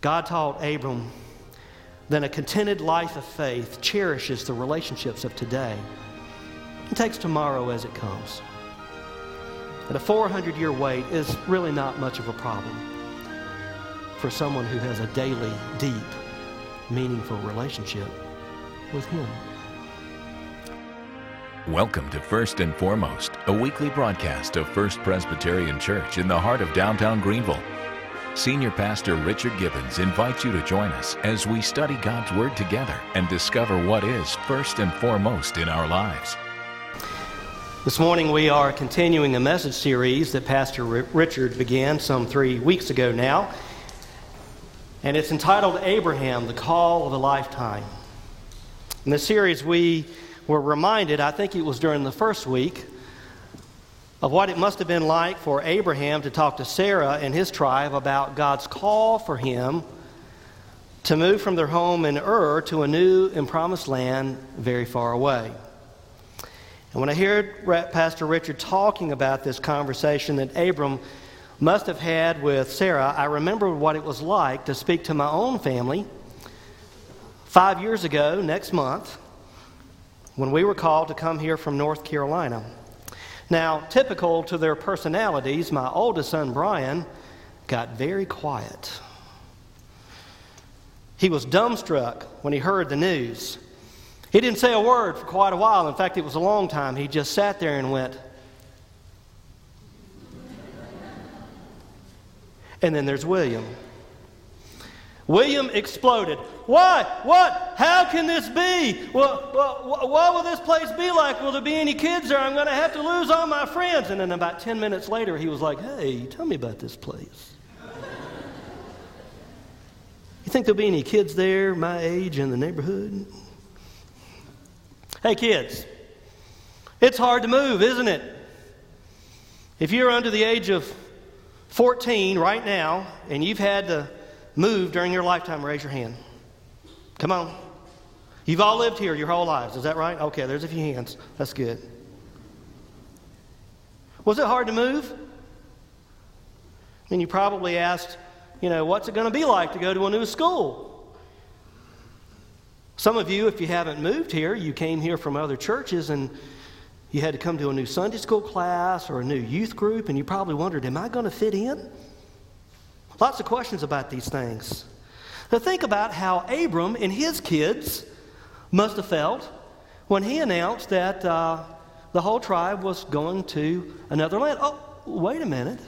God taught Abram that a contented life of faith cherishes the relationships of today and takes tomorrow as it comes. And a 400 year wait is really not much of a problem for someone who has a daily, deep, meaningful relationship with Him. Welcome to First and Foremost, a weekly broadcast of First Presbyterian Church in the heart of downtown Greenville. Senior Pastor Richard Gibbons invites you to join us as we study God's Word together and discover what is first and foremost in our lives. This morning we are continuing a message series that Pastor Richard began some three weeks ago now, and it's entitled Abraham, the Call of a Lifetime. In this series, we were reminded, I think it was during the first week, of what it must have been like for Abraham to talk to Sarah and his tribe about God's call for him to move from their home in Ur to a new and promised land very far away. And when I heard Pastor Richard talking about this conversation that Abram must have had with Sarah, I remembered what it was like to speak to my own family five years ago, next month, when we were called to come here from North Carolina. Now, typical to their personalities, my oldest son, Brian, got very quiet. He was dumbstruck when he heard the news. He didn't say a word for quite a while. In fact, it was a long time. He just sat there and went, and then there's William. William exploded. Why? What? How can this be? Well, well, what will this place be like? Will there be any kids there? I'm going to have to lose all my friends. And then about 10 minutes later, he was like, Hey, tell me about this place. you think there'll be any kids there my age in the neighborhood? Hey, kids, it's hard to move, isn't it? If you're under the age of 14 right now and you've had to moved during your lifetime, raise your hand. Come on. You've all lived here your whole lives. Is that right? Okay, there's a few hands. That's good. Was it hard to move? And you probably asked, you know, what's it going to be like to go to a new school? Some of you, if you haven't moved here, you came here from other churches and you had to come to a new Sunday school class or a new youth group, and you probably wondered, am I going to fit in? Lots of questions about these things. Now, think about how Abram and his kids must have felt when he announced that uh, the whole tribe was going to another land. Oh, wait a minute.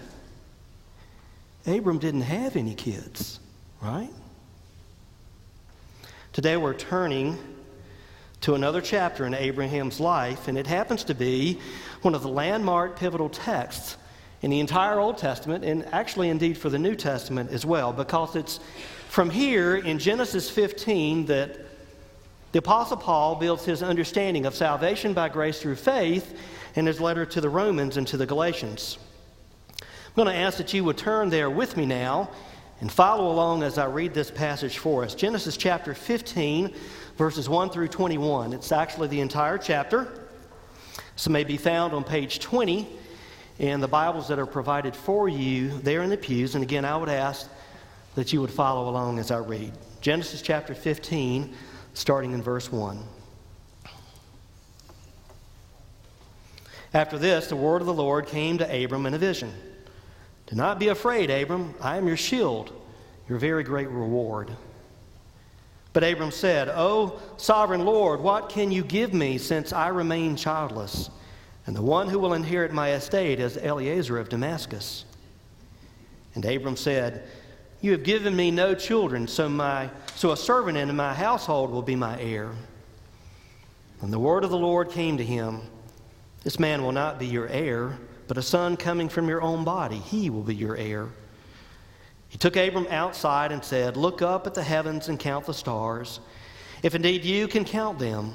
Abram didn't have any kids, right? Today we're turning to another chapter in Abraham's life, and it happens to be one of the landmark pivotal texts in the entire Old Testament, and actually, indeed, for the New Testament as well, because it's from here in Genesis 15 that the Apostle Paul builds his understanding of salvation by grace through faith in his letter to the Romans and to the Galatians. I'm going to ask that you would turn there with me now and follow along as I read this passage for us. Genesis chapter 15, verses 1 through 21. It's actually the entire chapter. So may be found on page 20 and the Bibles that are provided for you there in the pews. And again, I would ask that you would follow along as I read. Genesis chapter 15, starting in verse 1. After this, the word of the Lord came to Abram in a vision. Do not be afraid, Abram. I am your shield, your very great reward. But Abram said, O sovereign Lord, what can you give me since I remain childless? And the one who will inherit my estate is Eliezer of Damascus. And Abram said, You have given me no children, so, my, so a servant in my household will be my heir. And the word of the Lord came to him This man will not be your heir, but a son coming from your own body. He will be your heir. He took Abram outside and said, Look up at the heavens and count the stars, if indeed you can count them.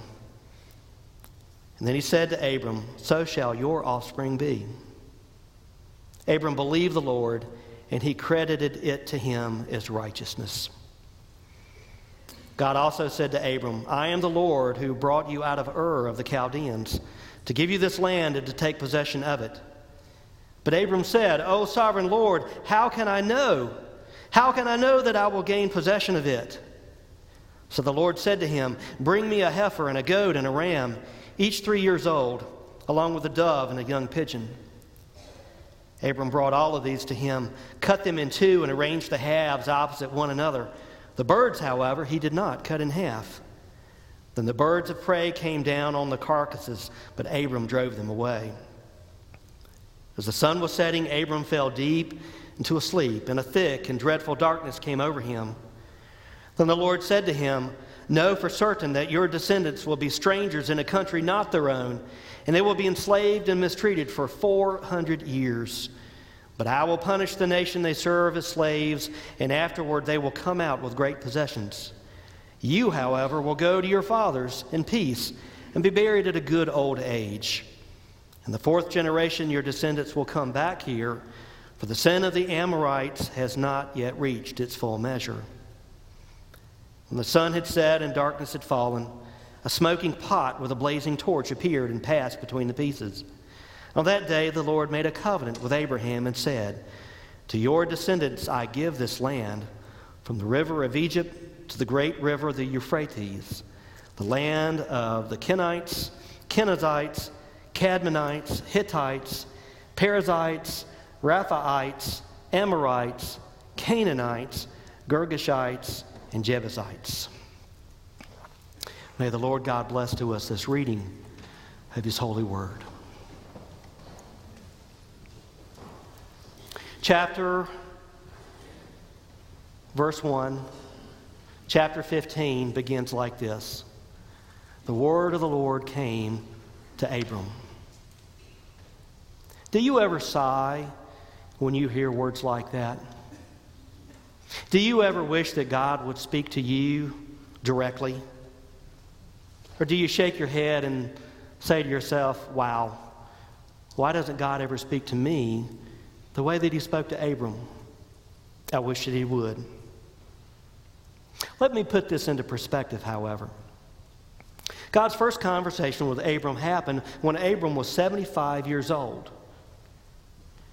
And then he said to Abram, So shall your offspring be. Abram believed the Lord, and he credited it to him as righteousness. God also said to Abram, I am the Lord who brought you out of Ur of the Chaldeans to give you this land and to take possession of it. But Abram said, O sovereign Lord, how can I know? How can I know that I will gain possession of it? So the Lord said to him, Bring me a heifer and a goat and a ram, each three years old, along with a dove and a young pigeon. Abram brought all of these to him, cut them in two, and arranged the halves opposite one another. The birds, however, he did not cut in half. Then the birds of prey came down on the carcasses, but Abram drove them away. As the sun was setting, Abram fell deep into a sleep, and a thick and dreadful darkness came over him. Then the Lord said to him, Know for certain that your descendants will be strangers in a country not their own, and they will be enslaved and mistreated for 400 years. But I will punish the nation they serve as slaves, and afterward they will come out with great possessions. You, however, will go to your fathers in peace and be buried at a good old age. In the fourth generation, your descendants will come back here, for the sin of the Amorites has not yet reached its full measure. When the sun had set and darkness had fallen, a smoking pot with a blazing torch appeared and passed between the pieces. On that day, the Lord made a covenant with Abraham and said, To your descendants I give this land, from the river of Egypt to the great river, the Euphrates, the land of the Kenites, Kenizzites, Kadmonites, Hittites, Perizzites, Rephaites, Amorites, Canaanites, Girgashites, and Jebusites. May the Lord God bless to us this reading of His holy word. Chapter, verse 1, chapter 15 begins like this The word of the Lord came to Abram. Do you ever sigh when you hear words like that? Do you ever wish that God would speak to you directly? Or do you shake your head and say to yourself, wow, why doesn't God ever speak to me the way that he spoke to Abram? I wish that he would. Let me put this into perspective, however. God's first conversation with Abram happened when Abram was 75 years old.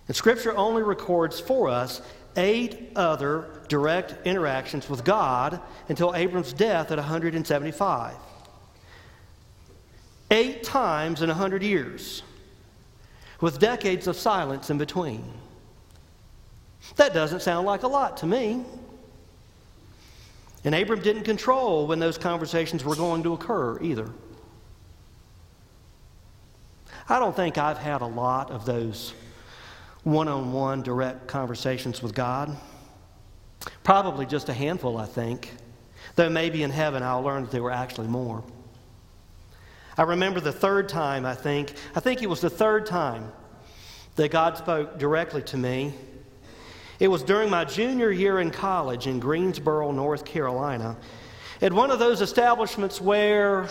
And Scripture only records for us eight other direct interactions with God until Abram's death at 175. Eight times in 100 years, with decades of silence in between. That doesn't sound like a lot to me. And Abram didn't control when those conversations were going to occur either. I don't think I've had a lot of those one on one direct conversations with God. Probably just a handful, I think. Though maybe in heaven I'll learn that there were actually more. I remember the third time, I think, I think it was the third time that God spoke directly to me. It was during my junior year in college in Greensboro, North Carolina, at one of those establishments where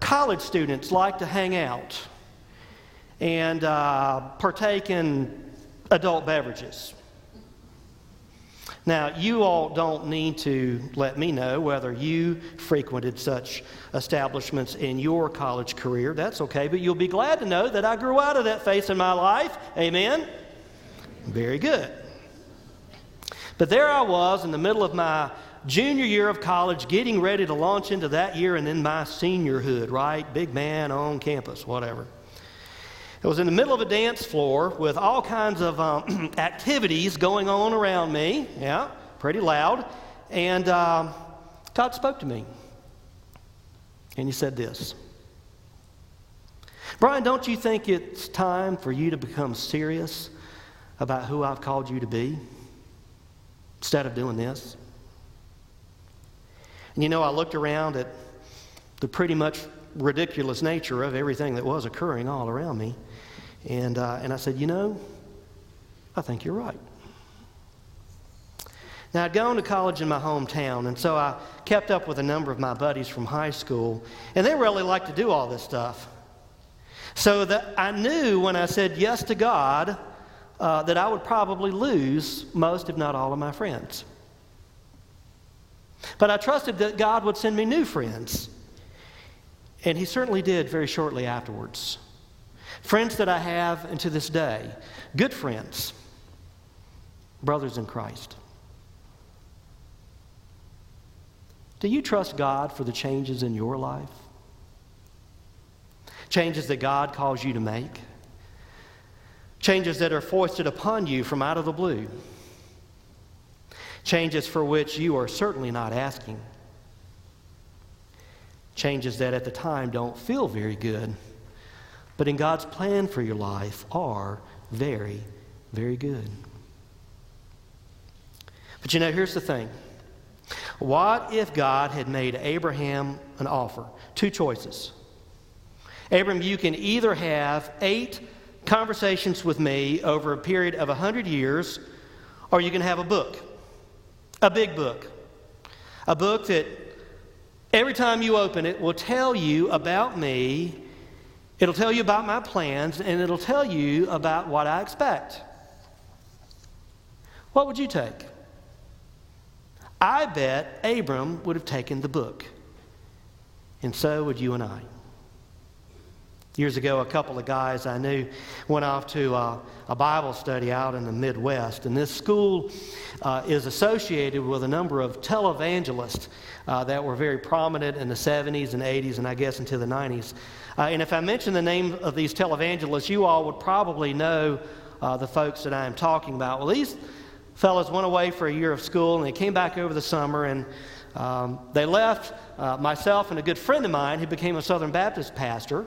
college students like to hang out and uh, partake in adult beverages. Now, you all don't need to let me know whether you frequented such establishments in your college career. That's okay, but you'll be glad to know that I grew out of that phase in my life. Amen? Very good. But there I was in the middle of my junior year of college, getting ready to launch into that year and then my seniorhood, right? Big man on campus, whatever. It was in the middle of a dance floor with all kinds of um, activities going on around me. Yeah, pretty loud. And um, God spoke to me. And He said this Brian, don't you think it's time for you to become serious about who I've called you to be instead of doing this? And you know, I looked around at the pretty much ridiculous nature of everything that was occurring all around me. And, uh, and I said, You know, I think you're right. Now, I'd gone to college in my hometown, and so I kept up with a number of my buddies from high school, and they really liked to do all this stuff. So that I knew when I said yes to God uh, that I would probably lose most, if not all, of my friends. But I trusted that God would send me new friends. And He certainly did very shortly afterwards. Friends that I have, and to this day, good friends, brothers in Christ. Do you trust God for the changes in your life? Changes that God calls you to make? Changes that are foisted upon you from out of the blue? Changes for which you are certainly not asking? Changes that at the time don't feel very good, but in God's plan for your life are very, very good. But you know, here's the thing. What if God had made Abraham an offer? Two choices. Abram, you can either have eight conversations with me over a period of a 100 years, or you can have a book, a big book, a book that every time you open it will tell you about me, it'll tell you about my plans, and it'll tell you about what I expect. What would you take? I bet Abram would have taken the book. And so would you and I. Years ago, a couple of guys I knew went off to uh, a Bible study out in the Midwest. And this school uh, is associated with a number of televangelists uh, that were very prominent in the 70s and 80s and I guess into the 90s. Uh, and if I mention the name of these televangelists, you all would probably know uh, the folks that I am talking about. Well, these fellows went away for a year of school and they came back over the summer and um, they left uh, myself and a good friend of mine who became a Southern Baptist pastor.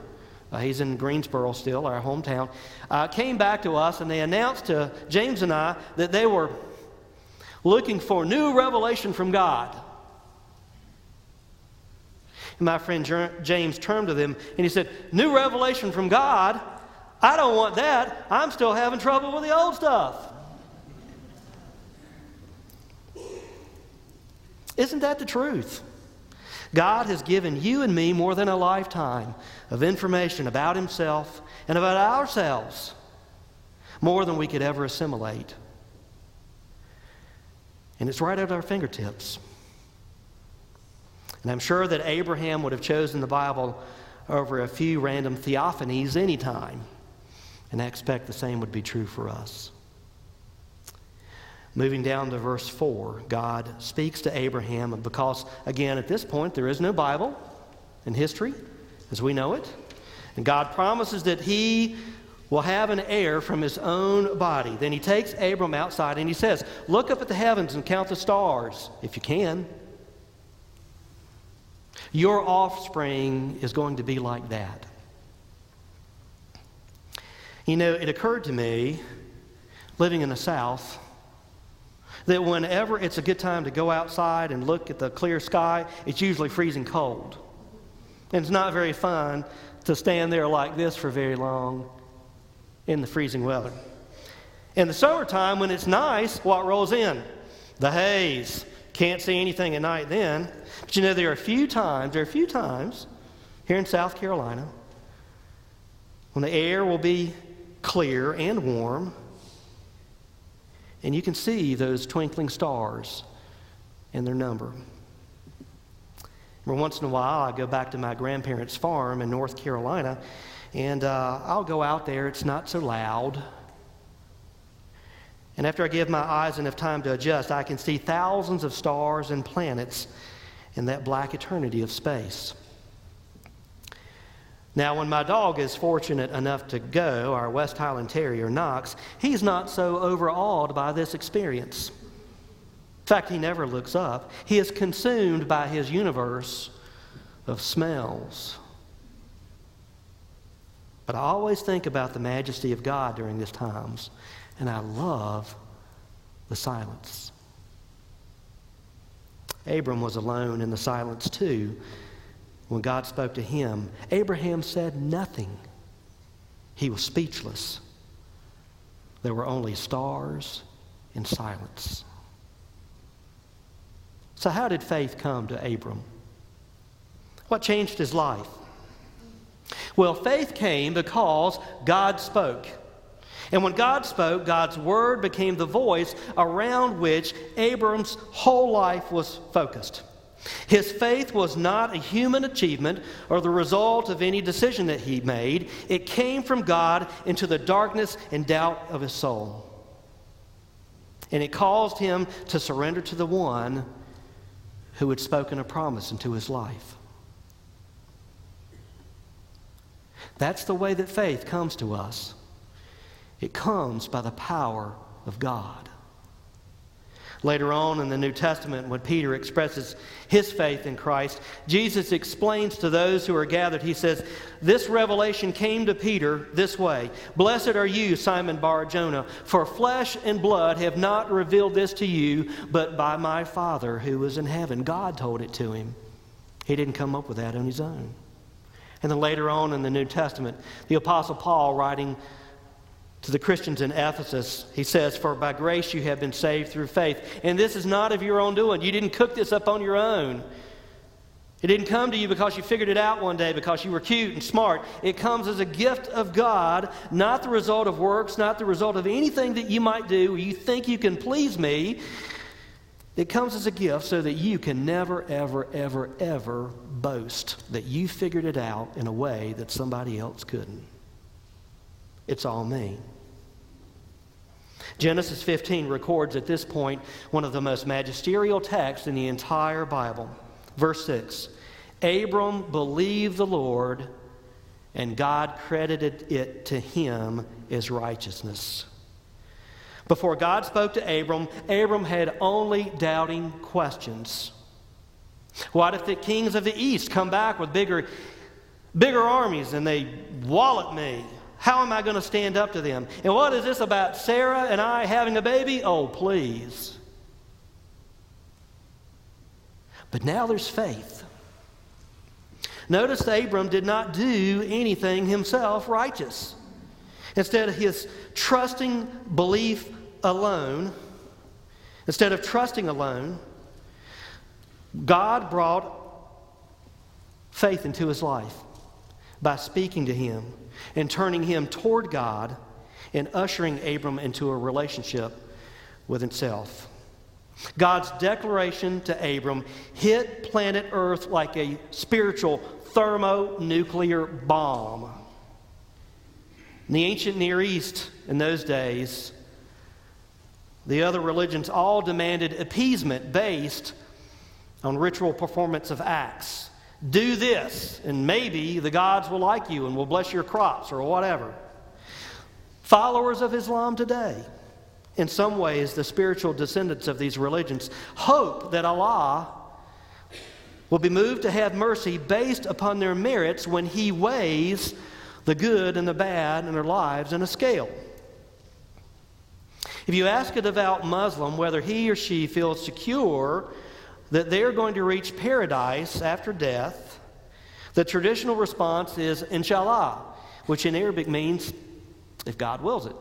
Uh, he's in Greensboro still, our hometown. Uh, came back to us and they announced to James and I that they were looking for new revelation from God. And my friend James turned to them and he said, New revelation from God? I don't want that. I'm still having trouble with the old stuff. Isn't that the truth? God has given you and me more than a lifetime of information about Himself and about ourselves, more than we could ever assimilate. And it's right at our fingertips. And I'm sure that Abraham would have chosen the Bible over a few random theophanies anytime. And I expect the same would be true for us. Moving down to verse 4, God speaks to Abraham because, again, at this point, there is no Bible in history as we know it. And God promises that he will have an heir from his own body. Then he takes Abram outside and he says, Look up at the heavens and count the stars, if you can. Your offspring is going to be like that. You know, it occurred to me, living in the South, that whenever it's a good time to go outside and look at the clear sky, it's usually freezing cold. And it's not very fun to stand there like this for very long in the freezing weather. In the summertime, when it's nice, what rolls in? The haze. Can't see anything at night then. But you know, there are a few times, there are a few times here in South Carolina when the air will be clear and warm and you can see those twinkling stars and their number. Every once in a while, I go back to my grandparents' farm in North Carolina, and uh, I'll go out there. It's not so loud. And after I give my eyes enough time to adjust, I can see thousands of stars and planets in that black eternity of space. Now, when my dog is fortunate enough to go, our West Highland Terrier, Knox, he's not so overawed by this experience. Fact, he never looks up. He is consumed by his universe of smells. But I always think about the majesty of God during these times, and I love the silence. Abram was alone in the silence too when God spoke to him, Abraham said nothing. He was speechless. There were only stars and silence. So, how did faith come to Abram? What changed his life? Well, faith came because God spoke. And when God spoke, God's word became the voice around which Abram's whole life was focused. His faith was not a human achievement or the result of any decision that he made. It came from God into the darkness and doubt of his soul. And it caused him to surrender to the one who had spoken a promise into his life. That's the way that faith comes to us. It comes by the power of God. Later on in the New Testament, when Peter expresses his faith in Christ, Jesus explains to those who are gathered, he says, This revelation came to Peter this way Blessed are you, Simon Bar Jonah, for flesh and blood have not revealed this to you, but by my Father who is in heaven. God told it to him. He didn't come up with that on his own. And then later on in the New Testament, the Apostle Paul, writing to the Christians in Ephesus, he says, For by grace you have been saved through faith. And this is not of your own doing. You didn't cook this up on your own. It didn't come to you because you figured it out one day because you were cute and smart. It comes as a gift of God, not the result of works, not the result of anything that you might do or you think you can please me. It comes as a gift so that you can never, ever, ever, ever boast that you figured it out in a way that somebody else couldn't. It's all me. Genesis 15 records at this point one of the most magisterial texts in the entire Bible. Verse 6 Abram believed the Lord, and God credited it to him as righteousness. Before God spoke to Abram, Abram had only doubting questions. What if the kings of the east come back with bigger, bigger armies and they wallop me? How am I going to stand up to them? And what is this about Sarah and I having a baby? Oh, please. But now there's faith. Notice Abram did not do anything himself righteous. Instead of his trusting belief alone, instead of trusting alone, God brought faith into his life by speaking to him and turning him toward God and ushering Abram into a relationship with himself. God's declaration to Abram hit planet Earth like a spiritual thermonuclear bomb. In the ancient Near East, in those days, the other religions all demanded appeasement based on ritual performance of acts do this, and maybe the gods will like you and will bless your crops or whatever. Followers of Islam today, in some ways, the spiritual descendants of these religions, hope that Allah will be moved to have mercy based upon their merits when He weighs the good and the bad in their lives in a scale. If you ask a devout Muslim whether he or she feels secure that they're going to reach paradise after death, the traditional response is inshallah, which in Arabic means if God wills it.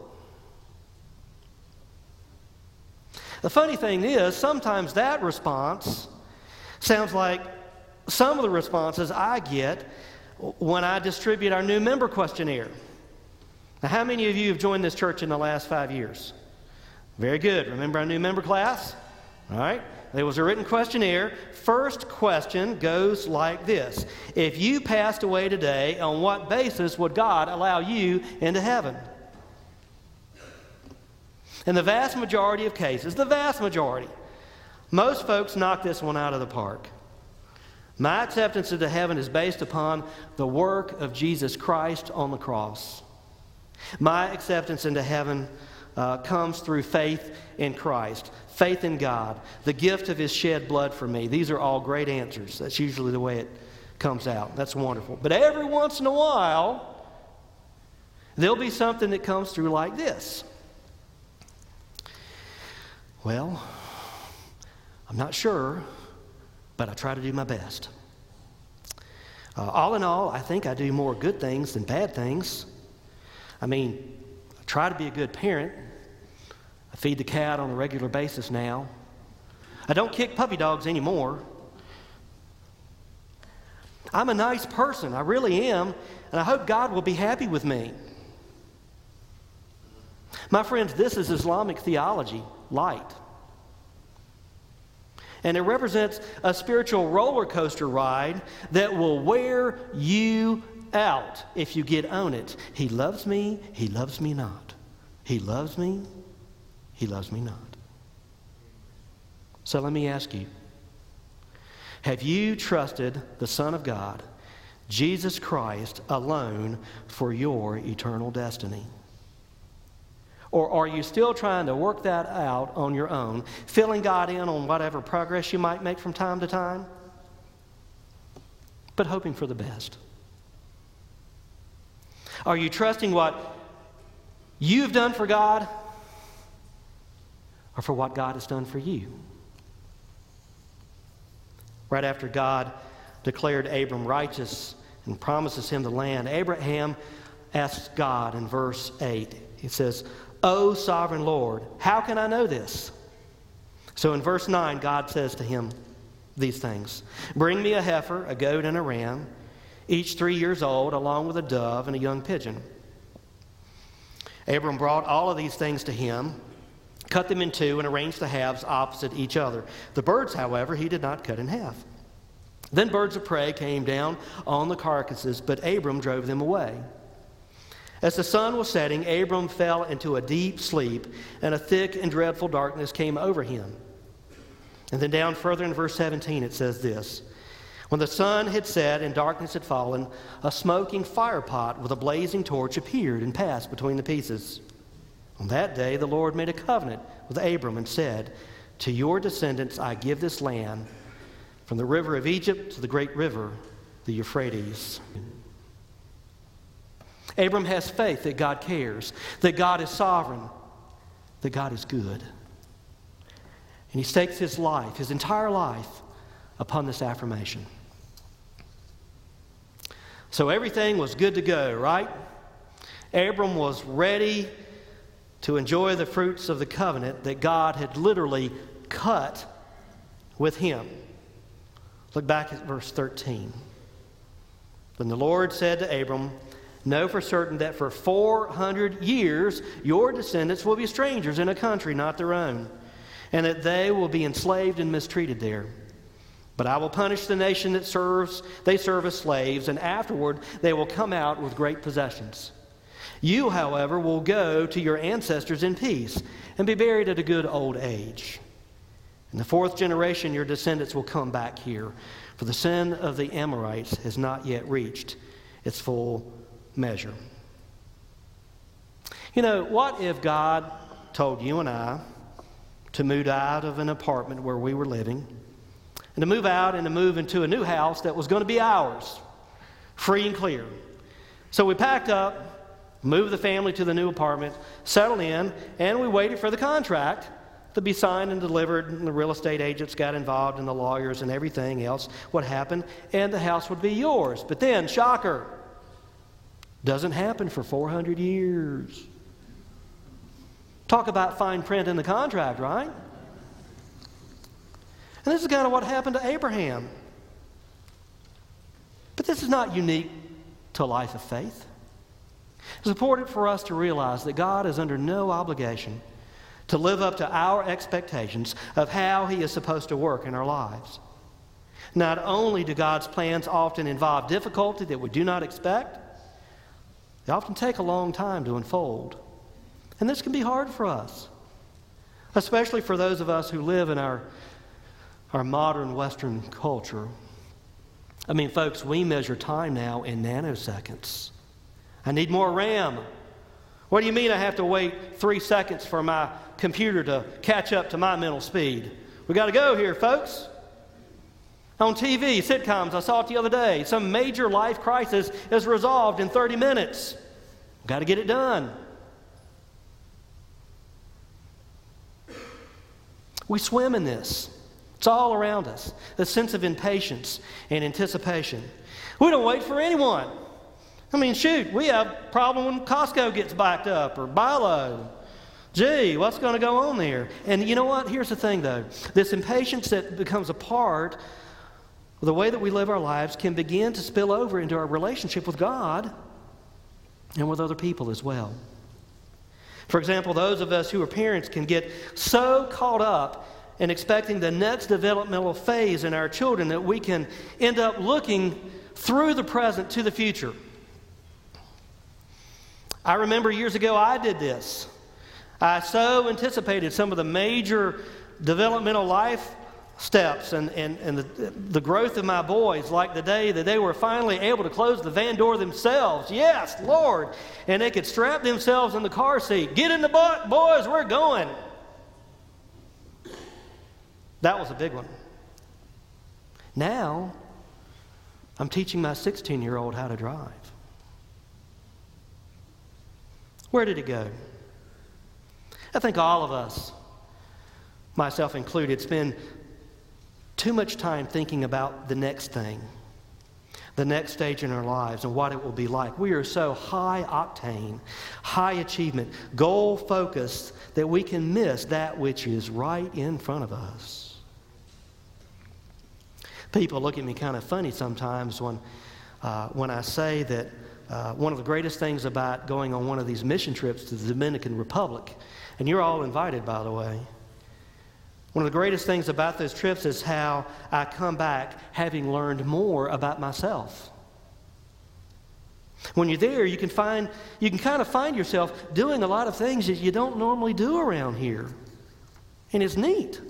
The funny thing is, sometimes that response sounds like some of the responses I get when I distribute our new member questionnaire. Now, how many of you have joined this church in the last five years? Very good. Remember our new member class? All right. There was a written questionnaire. First question goes like this If you passed away today, on what basis would God allow you into heaven? In the vast majority of cases, the vast majority, most folks knock this one out of the park. My acceptance into heaven is based upon the work of Jesus Christ on the cross. My acceptance into heaven uh, comes through faith in Christ, faith in God, the gift of His shed blood for me. These are all great answers. That's usually the way it comes out. That's wonderful. But every once in a while, there'll be something that comes through like this. Well, I'm not sure, but I try to do my best. Uh, all in all, I think I do more good things than bad things. I mean, try to be a good parent, I feed the cat on a regular basis now. I don't kick puppy dogs anymore. I'm a nice person, I really am, and I hope God will be happy with me. My friends, this is Islamic theology, light. And it represents a spiritual roller coaster ride that will wear you out if you get on it. He loves me, he loves me not. He loves me, he loves me not. So let me ask you Have you trusted the Son of God, Jesus Christ, alone for your eternal destiny? Or are you still trying to work that out on your own, filling God in on whatever progress you might make from time to time, but hoping for the best? Are you trusting what you've done for God or for what God has done for you? Right after God declared Abram righteous and promises him the land, Abraham asks God in verse 8, he says, O sovereign Lord, how can I know this? So in verse 9, God says to him these things Bring me a heifer, a goat, and a ram, each three years old, along with a dove and a young pigeon. Abram brought all of these things to him, cut them in two, and arranged the halves opposite each other. The birds, however, he did not cut in half. Then birds of prey came down on the carcasses, but Abram drove them away. As the sun was setting, Abram fell into a deep sleep, and a thick and dreadful darkness came over him. And then down further in verse 17, it says this When the sun had set and darkness had fallen, a smoking firepot with a blazing torch appeared and passed between the pieces. On that day, the Lord made a covenant with Abram and said, To your descendants I give this land, from the river of Egypt to the great river, the Euphrates. Abram has faith that God cares, that God is sovereign, that God is good. And he stakes his life, his entire life, upon this affirmation. So everything was good to go, right? Abram was ready to enjoy the fruits of the covenant that God had literally cut with him. Look back at verse 13. Then the Lord said to Abram, Know for certain that for 400 years your descendants will be strangers in a country not their own, and that they will be enslaved and mistreated there. But I will punish the nation that serves they serve as slaves, and afterward they will come out with great possessions. You, however, will go to your ancestors in peace and be buried at a good old age. In the fourth generation, your descendants will come back here, for the sin of the Amorites has not yet reached its full measure. You know, what if God told you and I to move out of an apartment where we were living and to move out and to move into a new house that was going to be ours, free and clear? So we packed up, moved the family to the new apartment, settled in, and we waited for the contract to be signed and delivered, and the real estate agents got involved, and the lawyers and everything else. What happened? And the house would be yours. But then, shocker, doesn't happen for 400 years. Talk about fine print in the contract, right? And this is kind of what happened to Abraham. But this is not unique to a life of faith. It's important for us to realize that God is under no obligation to live up to our expectations of how He is supposed to work in our lives. Not only do God's plans often involve difficulty that we do not expect, they often take a long time to unfold. And this can be hard for us, especially for those of us who live in our, our modern Western culture. I mean, folks, we measure time now in nanoseconds. I need more RAM. What do you mean I have to wait three seconds for my computer to catch up to my mental speed? We got to go here, folks. On TV, sitcoms, I saw it the other day. Some major life crisis is resolved in 30 minutes. Got to get it done. We swim in this. It's all around us. The sense of impatience and anticipation. We don't wait for anyone. I mean, shoot, we have a problem when Costco gets backed up or BI-LO. Gee, what's going to go on there? And you know what? Here's the thing, though. This impatience that becomes a part of the way that we live our lives can begin to spill over into our relationship with God and with other people as well. For example, those of us who are parents can get so caught up in expecting the next developmental phase in our children that we can end up looking through the present to the future. I remember years ago I did this. I so anticipated some of the major developmental life steps and, and, and the, the growth of my boys, like the day that they were finally able to close the van door themselves. Yes, Lord. And they could strap themselves in the car seat. Get in the butt, boys, we're going. That was a big one. Now, I'm teaching my 16 year old how to drive. Where did it go? I think all of us, myself included, spend too much time thinking about the next thing, the next stage in our lives, and what it will be like. We are so high octane, high achievement, goal focused that we can miss that which is right in front of us. People look at me kind of funny sometimes when, uh, when I say that uh, one of the greatest things about going on one of these mission trips to the Dominican Republic, and you're all invited, by the way one of the greatest things about those trips is how I come back having learned more about myself. When you're there, you can find you can kind of find yourself doing a lot of things that you don't normally do around here. And it's neat.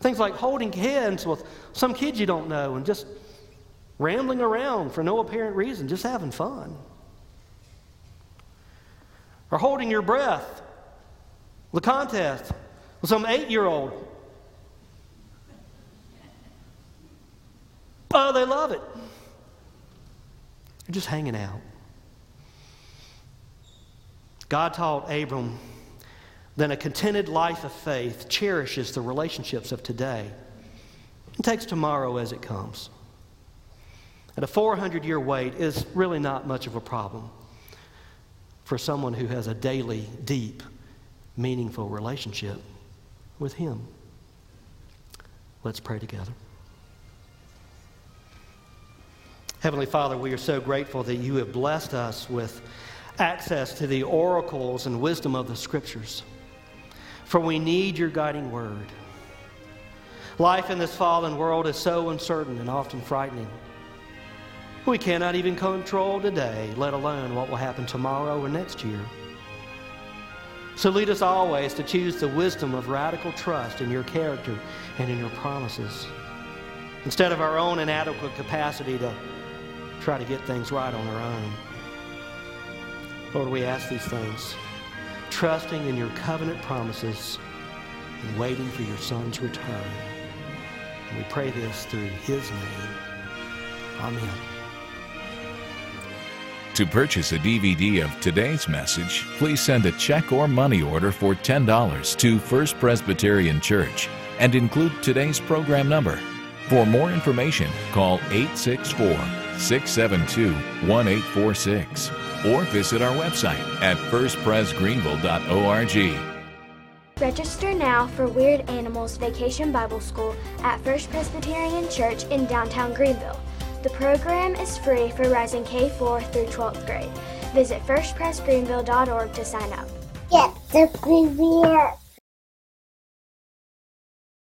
Things like holding hands with some kids you don't know and just rambling around for no apparent reason, just having fun. Or holding your breath. The contest with some eight year old. Oh, they love it. They're just hanging out. God taught Abram that a contented life of faith cherishes the relationships of today and takes tomorrow as it comes. And a 400 year wait is really not much of a problem for someone who has a daily, deep, meaningful relationship with Him. Let's pray together. Heavenly Father, we are so grateful that you have blessed us with access to the oracles and wisdom of the Scriptures. For we need your guiding word. Life in this fallen world is so uncertain and often frightening. We cannot even control today, let alone what will happen tomorrow or next year. So lead us always to choose the wisdom of radical trust in your character and in your promises. Instead of our own inadequate capacity to try to get things right on our own. Lord, we ask these things, trusting in your covenant promises and waiting for your Son's return. And we pray this through his name. Amen. To purchase a DVD of today's message, please send a check or money order for $10 to First Presbyterian Church and include today's program number. For more information, call 864 672 1846 or visit our website at firstpresgreenville.org. Register now for Weird Animals Vacation Bible School at First Presbyterian Church in downtown Greenville. The program is free for rising K4 through 12th grade. Visit firstpresgreenville.org to sign up. Get the premiere.